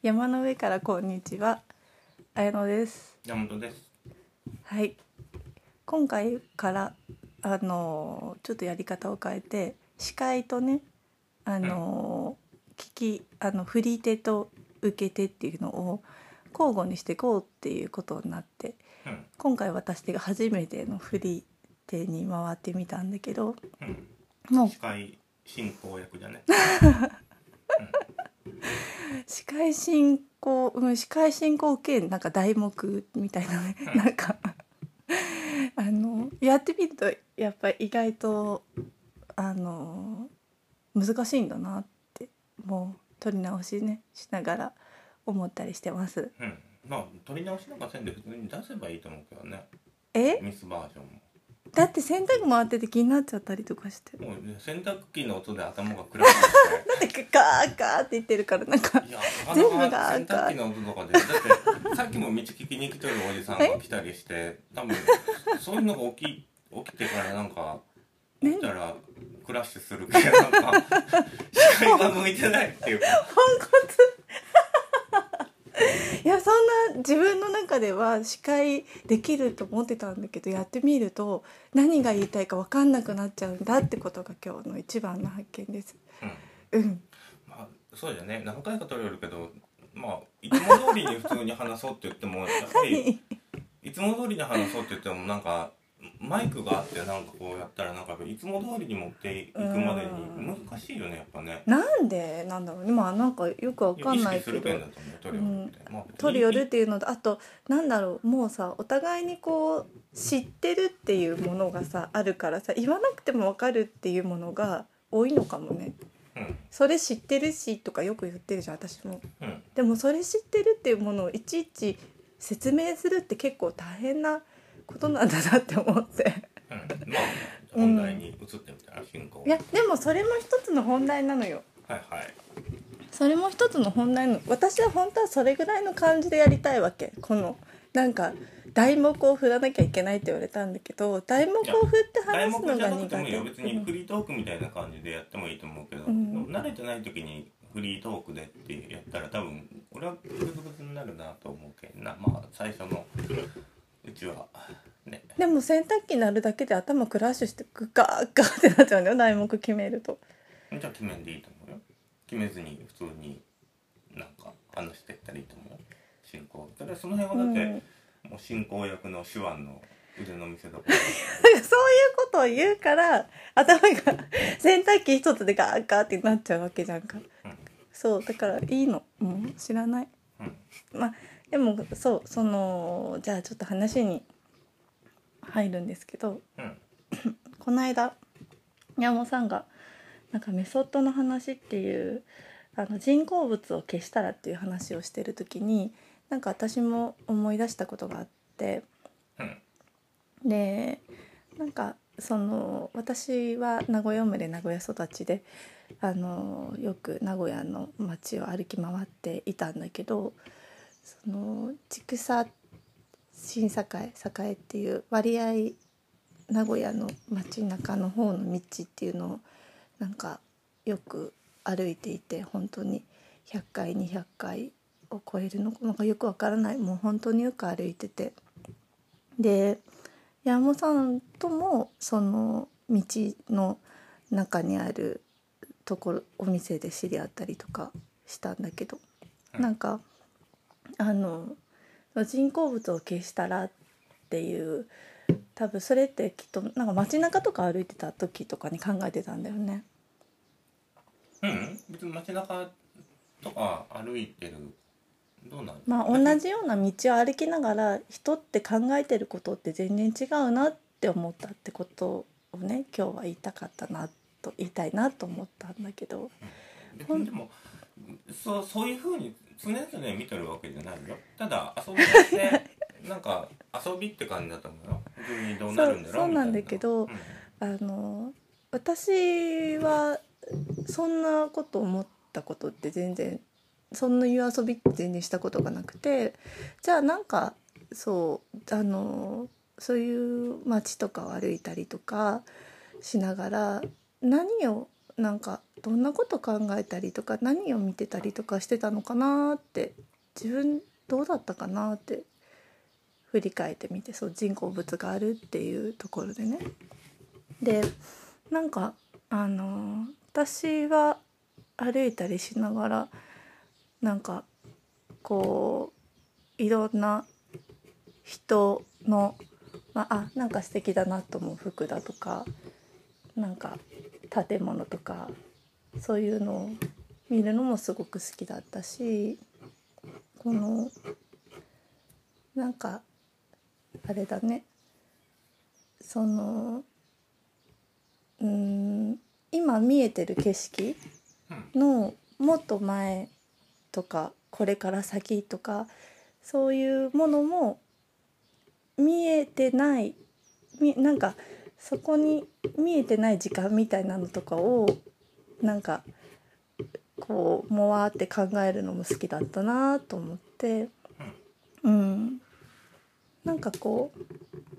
山の上からこんにちは。綾乃です。山本です。はい。今回からあのちょっとやり方を変えて司会とねあの、聞きあの振り手と受け手っていうのを交互にしていこうっていうことになってうん、今回私が初めての振り手に回ってみたんだけどうん、もう司会進行役じゃね。司会進行、うん、司会進行兼なんか題目みたいなねなんかあのやってみるとやっぱり意外とあの難しいんだなってもう撮り直しねしながら思ったりしてます。うん、まあ取り直しなんかせんで普通に出せばいいと思うけどね。え？ミスバージョンも。だって洗濯回ってて気になっちゃったりとかして。もうね洗濯機の音で頭が暗くなっなんでガーガーって言ってるからなんか。て。いや、全部が洗濯機の音とかで、だってさっきも道聞きに来てるおじさんが来たりして、多分そういうのが起き起きてからなんか。起きたらクラッシュするけどなんか視界が向いてないっていう。か いやそんな自分の中では司会できると思ってたんだけどやってみると何が言いたいか分かんなくなっちゃうんだってことが今日の一番の発見です。うん。うん、まあそうじゃね。何回か取れるけどまあいつも通りに普通に話そうって言ってもやっぱりいつも通りに話そうって言ってもなんかマイクがあってなんかこうやったらなんかいつも通りに持っていくまでに難しいよねやっぱね。なんでなんだろうねまあなんかよくわかんないけどるべんだと思う取り寄るって。いうのとあとなんだろうもうさお互いにこう知ってるっていうものがさあるからさ言わなくても分かるっていうものが多いのかもね。うんそれ知ってるしとかよく言ってるじゃん私も。うんでもそれ知ってるっていうものをいちいち説明するって結構大変なことなんだなって思って。うん。まあ本題に移ってみたら進行。いやでもそれも一つの本題なのよ。はいはい。それも一つの本題の私は本当はそれぐらいの感じでやりたいわけ。このなんか題目を振らなきゃいけないって言われたんだけど題目を振って題話すのが目じゃな苦手もいいよ別にフリートークみたいな感じでやってもいいと思うけど、うん。慣れてない時にフリートークでってやったら多分俺はグズグズになるなと思うけんな。まあ最初のうちは。ね。でも洗濯機鳴るだけで頭クラッシュしてグガーガーってなっちゃうんだよ。題目決めると。じゃあ決めんでいいと思うよ。決めずに普通になんか話していったらいいと思うよ。進行。ただその辺はだって、うん。もう進行役の手腕の腕の見せ所。そういうことを言うから頭が洗濯機一つでガーガーってなっちゃうわけじゃんか。そうだからいいの。もう知らない。うん。まあでもそうそのじゃあちょっと話に入るんですけどうん。この間山本さんがなんかメソッドの話っていうあの人工物を消したらっていう話をしてる時になんか私も思い出したことがあってうん。でなんかその私は名古屋生まれ名古屋育ちであのよく名古屋の街を歩き回っていたんだけどその千草新栄栄っていう割合名古屋の街中の方の道っていうのをなんかよく歩いていて本当に。100回200回を超えるのなんかよくわからない。もう本当によく歩いてて。で山本さんともその道の中にあるところお店で知り合ったりとかしたんだけど、うんなんかあの人工物を消したらっていう多分それってきっとなんか街中とか歩いてた時とかに考えてたんだよね。うん。別に街中とか歩いてる。どうなんまあ同じような道を歩きながら人って考えてることって全然違うなって思ったってことをね今日は言いたかったなと言いたいなと思ったんだけど。別にでもそうそういうふうに常々見てるわけじゃないよ。ただ遊びとして なんか遊びって感じだと思うよ。普通にどうなるんだろうそうな。んだけどうん。あの私はそんなこと思ったことって全然そんないう遊びって全然したことがなくてじゃあなんかそうあのそういう街とかを歩いたりとかしながら何をなんかどんなこと考えたりとか何を見てたりとかしてたのかなって自分どうだったかなって振り返ってみてそう人工物があるっていうところでね。でなんかあの私は歩いたりしながらなんかこういろんな人の、まあ、あなんか素敵だなと思う服だとかなんか建物とかそういうのを見るのもすごく好きだったしこのなんかあれだね。そのうん今見えてる景色のもっと前とかこれから先とかそういうものも見えてないみなんかそこに見えてない時間みたいなのとかをなんかこうもわって考えるのも好きだったなと思って。うん。なんかこ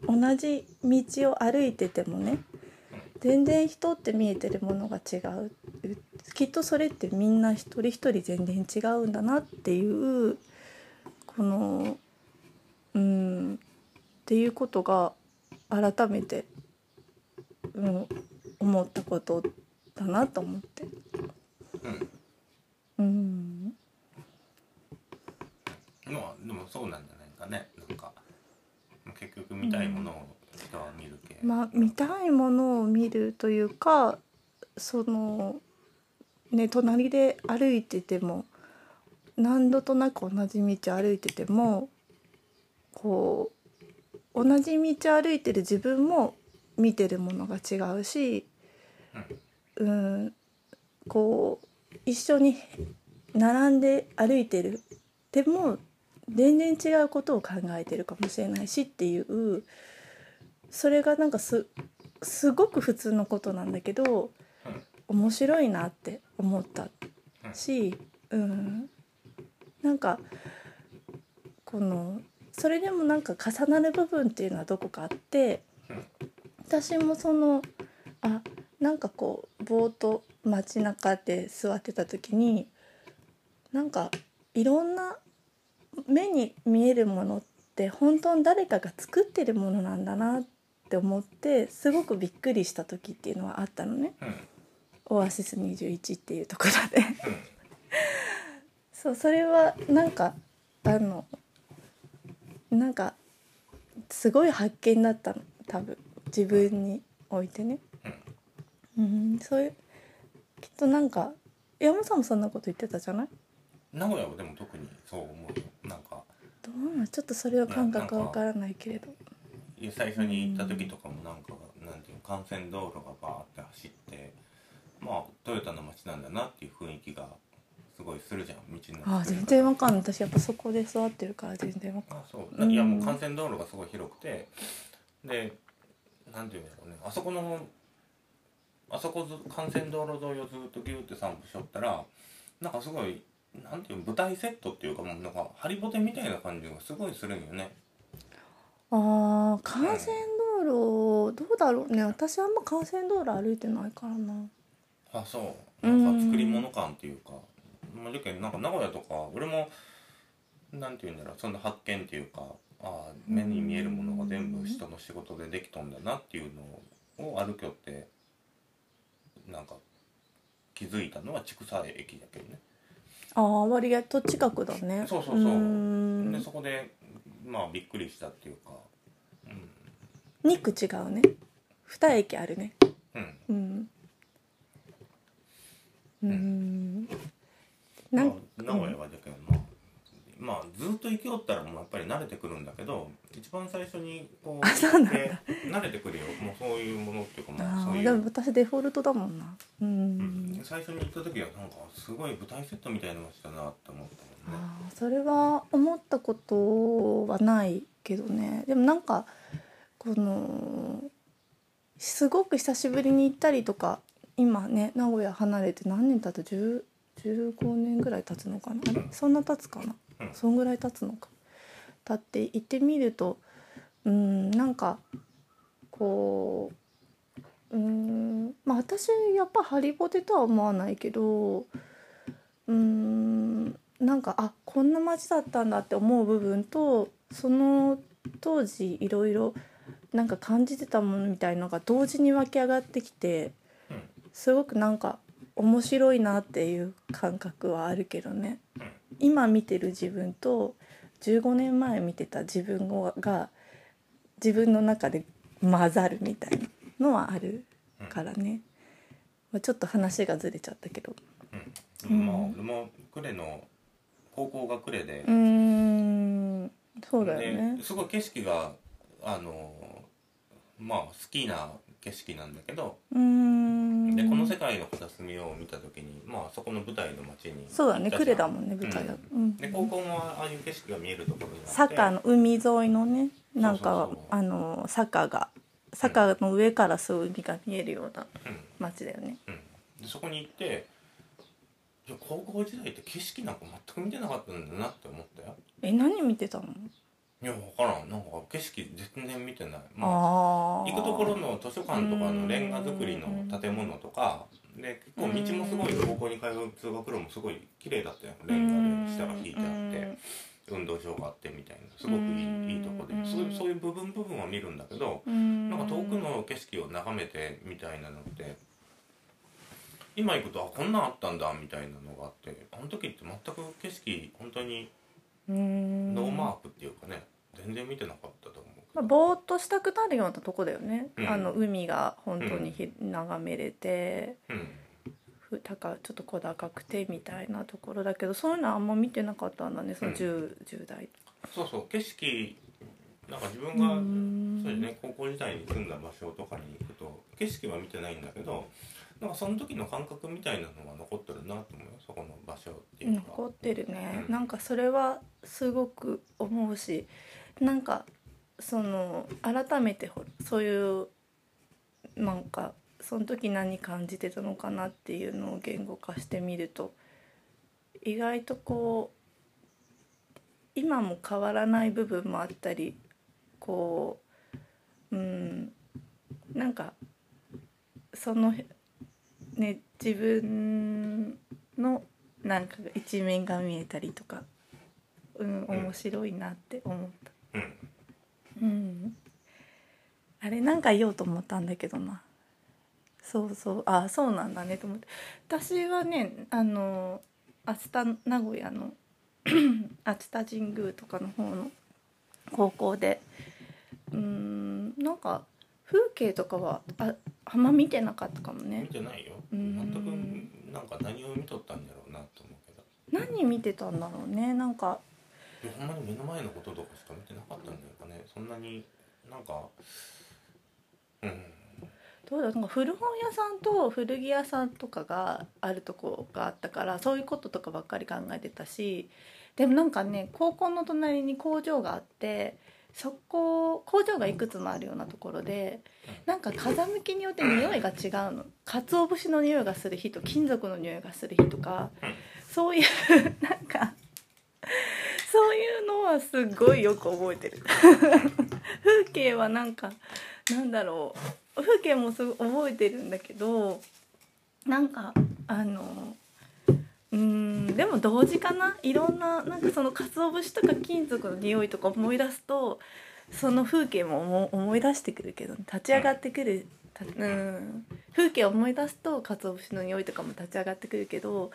う同じ道を歩いててもね全然人って見えてるものが違う。きっとそれってみんな一人一人全然違うんだなっていうこのうんっていうことが改めて、思ったことだなと思って。うん、まあでもそうなんじゃないかね。なんか結局見たいものを人は見るけ、まあ見たいものを見るというかそのね隣で歩いてても何度となく同じ道歩いててもこう同じ道歩いてる自分も見てるものが違うし、うん、こう一緒に並んで歩いてる。でも全然違うことを考えてるかもしれないしっていうそれがなんかすすごく普通のことなんだけど面白いなって思ったし、うん、なんかこのそれでもなんか重なる部分っていうのはどこかあって私もそのあなんかこうぼーっと街中で座ってた時になんかいろんな目に見えるものって本当に誰かが作ってるものなんだなって思ってすごくびっくりした時っていうのはあったのね。うん。オアシス21っていうところで。そうそれはなんかあのなんかすごい発見だったの。多分自分においてねうんそういうきっとなんか山さんもそんなこと言ってたじゃない？名古屋はでも特にそう思うよ。なんかどうなんちょっとそれは感覚わからないけれど。最初に行った時とかもなんかなんていうの幹線道路がバーって走ってまあトヨタの街なんだなっていう雰囲気がすごいするじゃん道のああ全然わかんない。私やっぱそこで育ってるから全然わかんない。あそう。いやもう幹線道路がすごい広くてでなんていうんだろうね。あそこのあそこず幹線道路沿いをずっとギューって散歩しとったらなんかすごいなんていうの舞台セットっていうかもうなんかハリボテみたいな感じがすごいするんよね。あー幹線道路どうだろうね。私あんま幹線道路歩いてないからな。あそう。なんか作り物感っていうか。まあだけどなんか名古屋とか俺もなんていうんだろうそんな発見っていうかああ目に見えるものが全部人の仕事でできとんだなっていうのを歩きよってなんか気づいたのは筑西駅だけどね。ああ割と近くだね。そうそうそう。ーん。でそこでまあびっくりしたっていうか。2区違うね。2駅あるね。うん。うん。うん。なまんあ名古屋はだけどまあまあずっと行きよったらもうやっぱり慣れてくるんだけど一番最初にこうあそうなんだ。で慣れてくるよ。もうそういうものっていうかまああそういう。ーでも私デフォルトだもんな。ううん。ん最初に行った時はなんかすごい舞台セットみたいなのしたなって思ったもんね。あーそれは思ったことはないけどね。でもなんかこのすごく久しぶりに行ったりとか今ね名古屋離れて何年経つ10 15年ぐらい経つのかな？あれ？そんな経つかな、うんそんぐらい経つのか。経って行ってみるとうんなんかこううんまあ私やっぱハリボテとは思わないけどうーんなんかあこんな街だったんだって思う部分とその当時いろいろなんか感じてたものみたいのが同時に湧き上がってきてうん。すごくなんか面白いなっていう感覚はあるけどね。うん今見てる自分と15年前見てた自分が自分の中で混ざるみたいなのはあるからね、まあ、ちょっと話がずれちゃったけど。うん。まあ俺も呉の高校が呉で。うーん。そうだよね。ですごい景色があのまあ好きな景色なんだけど。うーんでこの世界の片隅を見た時にまあそこの舞台の街にそうだね呉だもんね舞台だ、うん。で高校もああいう景色が見えるところにサッカーの海沿いのねなんかそうそうそう。あの坂が坂の上からそう海が見えるようなうん。街だよね。うん、でそこに行っていや高校時代って景色なんか全く見てなかったんだなって思ったよ。え何見てたの？いや分からん。なんか景色全然見てない。まあ行くところの図書館とかのレンガ造りの建物とかで結構道もすごい高校に通う通学路もすごい綺麗だったよ。レンガで下が引いてあって運動場があってみたいなすごくいいいいとこで。そういうそういう部分部分は見るんだけどななんか遠くの景色を眺めてみたいなのって今行くとあこんなんあったんだみたいなのがあってあの時って全く景色本当にノーマークっていうかね全然見てなかったと思うけまあ、どぼーっとしたくなるようなとこだよね、うん。あの海が本当にひ、眺めれて。うん。ふ高ちょっと小高くてみたいなところだけどそういうのはあんま見てなかったんだねその 10,、10代。そうそう景色なんか自分うがん。そうですね高校時代に住んだ場所とかに行くと景色は見てないんだけどなんかその時の感覚みたいなのが残ってるなと思うよそこの場所っていうか残ってるね、うん。なんかそれはすごく思うしなんかその改めてほそういうなんかその時何感じてたのかなっていうのを言語化してみると意外とこう今も変わらない部分もあったりこううんなんかそのね自分のなんか一面が見えたりとか、うん、面白いなって思った。うん。うん、あれなんか言おうと思ったんだけどな。そうそう。あそうなんだねと思って。私はねあの熱田名古屋の 熱田神宮とかの方の高校でうんなんか風景とかはああんま見てなかったかも見ねてないよ。うん。全くなんか何を見とったんだろうなと思うけど。何見てたんだろうね。なんか。いやほんまに目の前のこととかしか見てなかったんだよね。そんなになんかうん。どうだなんか古本屋さんと古着屋さんとかがあるとこがあったからそういうこととかばっかり考えてたし。でもなんかね高校の隣に工場があってそこ工場がいくつもあるようなところでなんか風向きによって匂いが違うの。鰹節の匂いがする日と金属の匂いがする日とかそういう なんかそういうのはすごいよく覚えてる。風景はなんかなんだろう。風景もすごい覚えてるんだけどなんかあのうんでも同時かな？いろんななんかその鰹節とか金属の匂いとか思い出すとその風景も思い出してくるけど立ち上がってくる、うん、風景を思い出すと鰹節の匂いとかも立ち上がってくるけど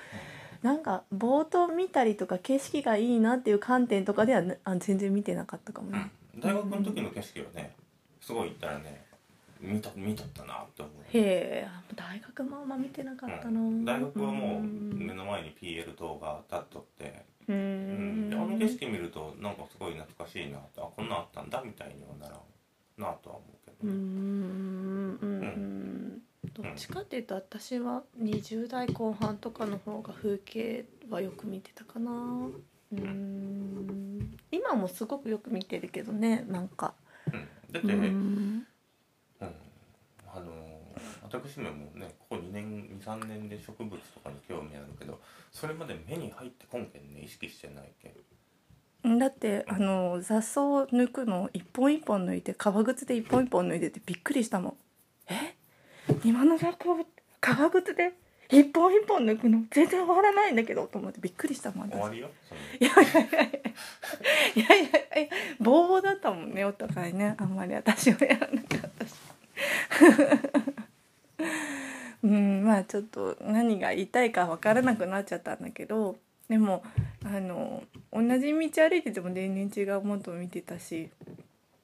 なんか冒頭見たりとか景色がいいなっていう観点とかではあ全然見てなかったかもね。大学の時の景色はねすごい行ったらね見た見とったなって思う。へえ大学もあんま見てなかったな、うん。大学はもううん。目の前に PL 塔が立っとって、ううん。あの景色見るとなんかすごい懐かしいなってあこんなんあったんだみたいにはならんなとは思うけど、うん。うん。うん。どっちかっていうと私は20代後半とかの方が風景はよく見てたかな。うん。今もすごくよく見てるけどねなんか。うん。だって、私めもねここ2年23年で植物とかに興味あるけどそれまで目に入ってこんけんね意識してないけん。だってあの雑草を抜くのを一本一本抜いて革靴で一本一本抜いててびっくりしたもん。え？今の学校革靴で一本一本抜くの？全然終わらないんだけどと思ってびっくりしたもん私。終わりよいやいやいやいや。いやいやいやボーボーだったもんねお互いね。あんまり私はやらなかったしうんまあちょっと何が言いたいか分からなくなっちゃったんだけどでもあの同じ道歩いてても全然違うものを見てたし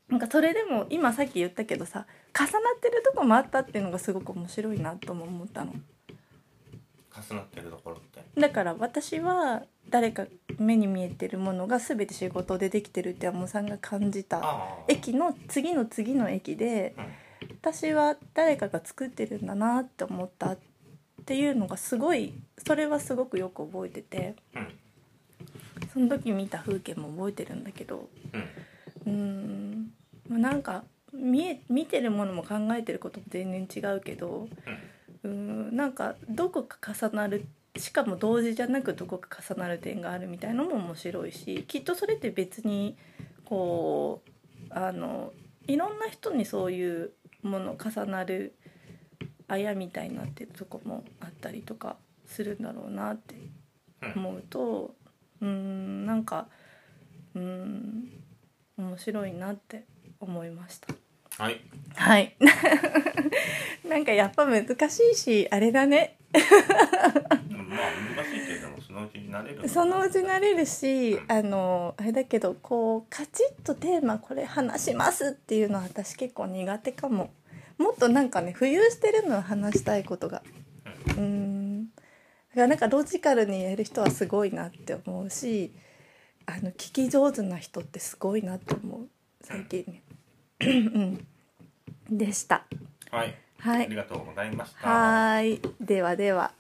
なんかそれでも今さっき言ったけどさ重なってるとこもあったっていうのがすごく面白いなとも思ったの。重なってるところって？だから私は誰か目に見えてるものが全て仕事でできてるって山本さんが感じたああ駅の次の次の駅でうん私は誰かが作ってるんだなって思ったっていうのがすごいそれはすごくよく覚えててその時見た風景も覚えてるんだけどうん。うーん、まあ、なんか見え見てるものも考えてることも全然違うけどうん。なんかどこか重なるしかも同時じゃなくどこか重なる点があるみたいのも面白いしきっとそれって別にこうあのいろんな人にそういうもの重なるあやみたいになってるとこもあったりとかするんだろうなって思うとうーんなんかうーん面白いなって思いました。はいはい。なんかやっぱ難しいし、あれだね。まあ難しいのうちになれるそのうち慣れるしう、んあの、あれだけど、こう、カチッとテーマこれ話しますっていうのは私結構苦手かも。もっとなんかね、浮遊してるのは話したいことが。うーん。だからなんかロジカルにやる人はすごいなって思うし、あの、聞き上手な人ってすごいなって思う。最近ね。うん。でした。はいはいあり。がとうございましたはーい。ではでは。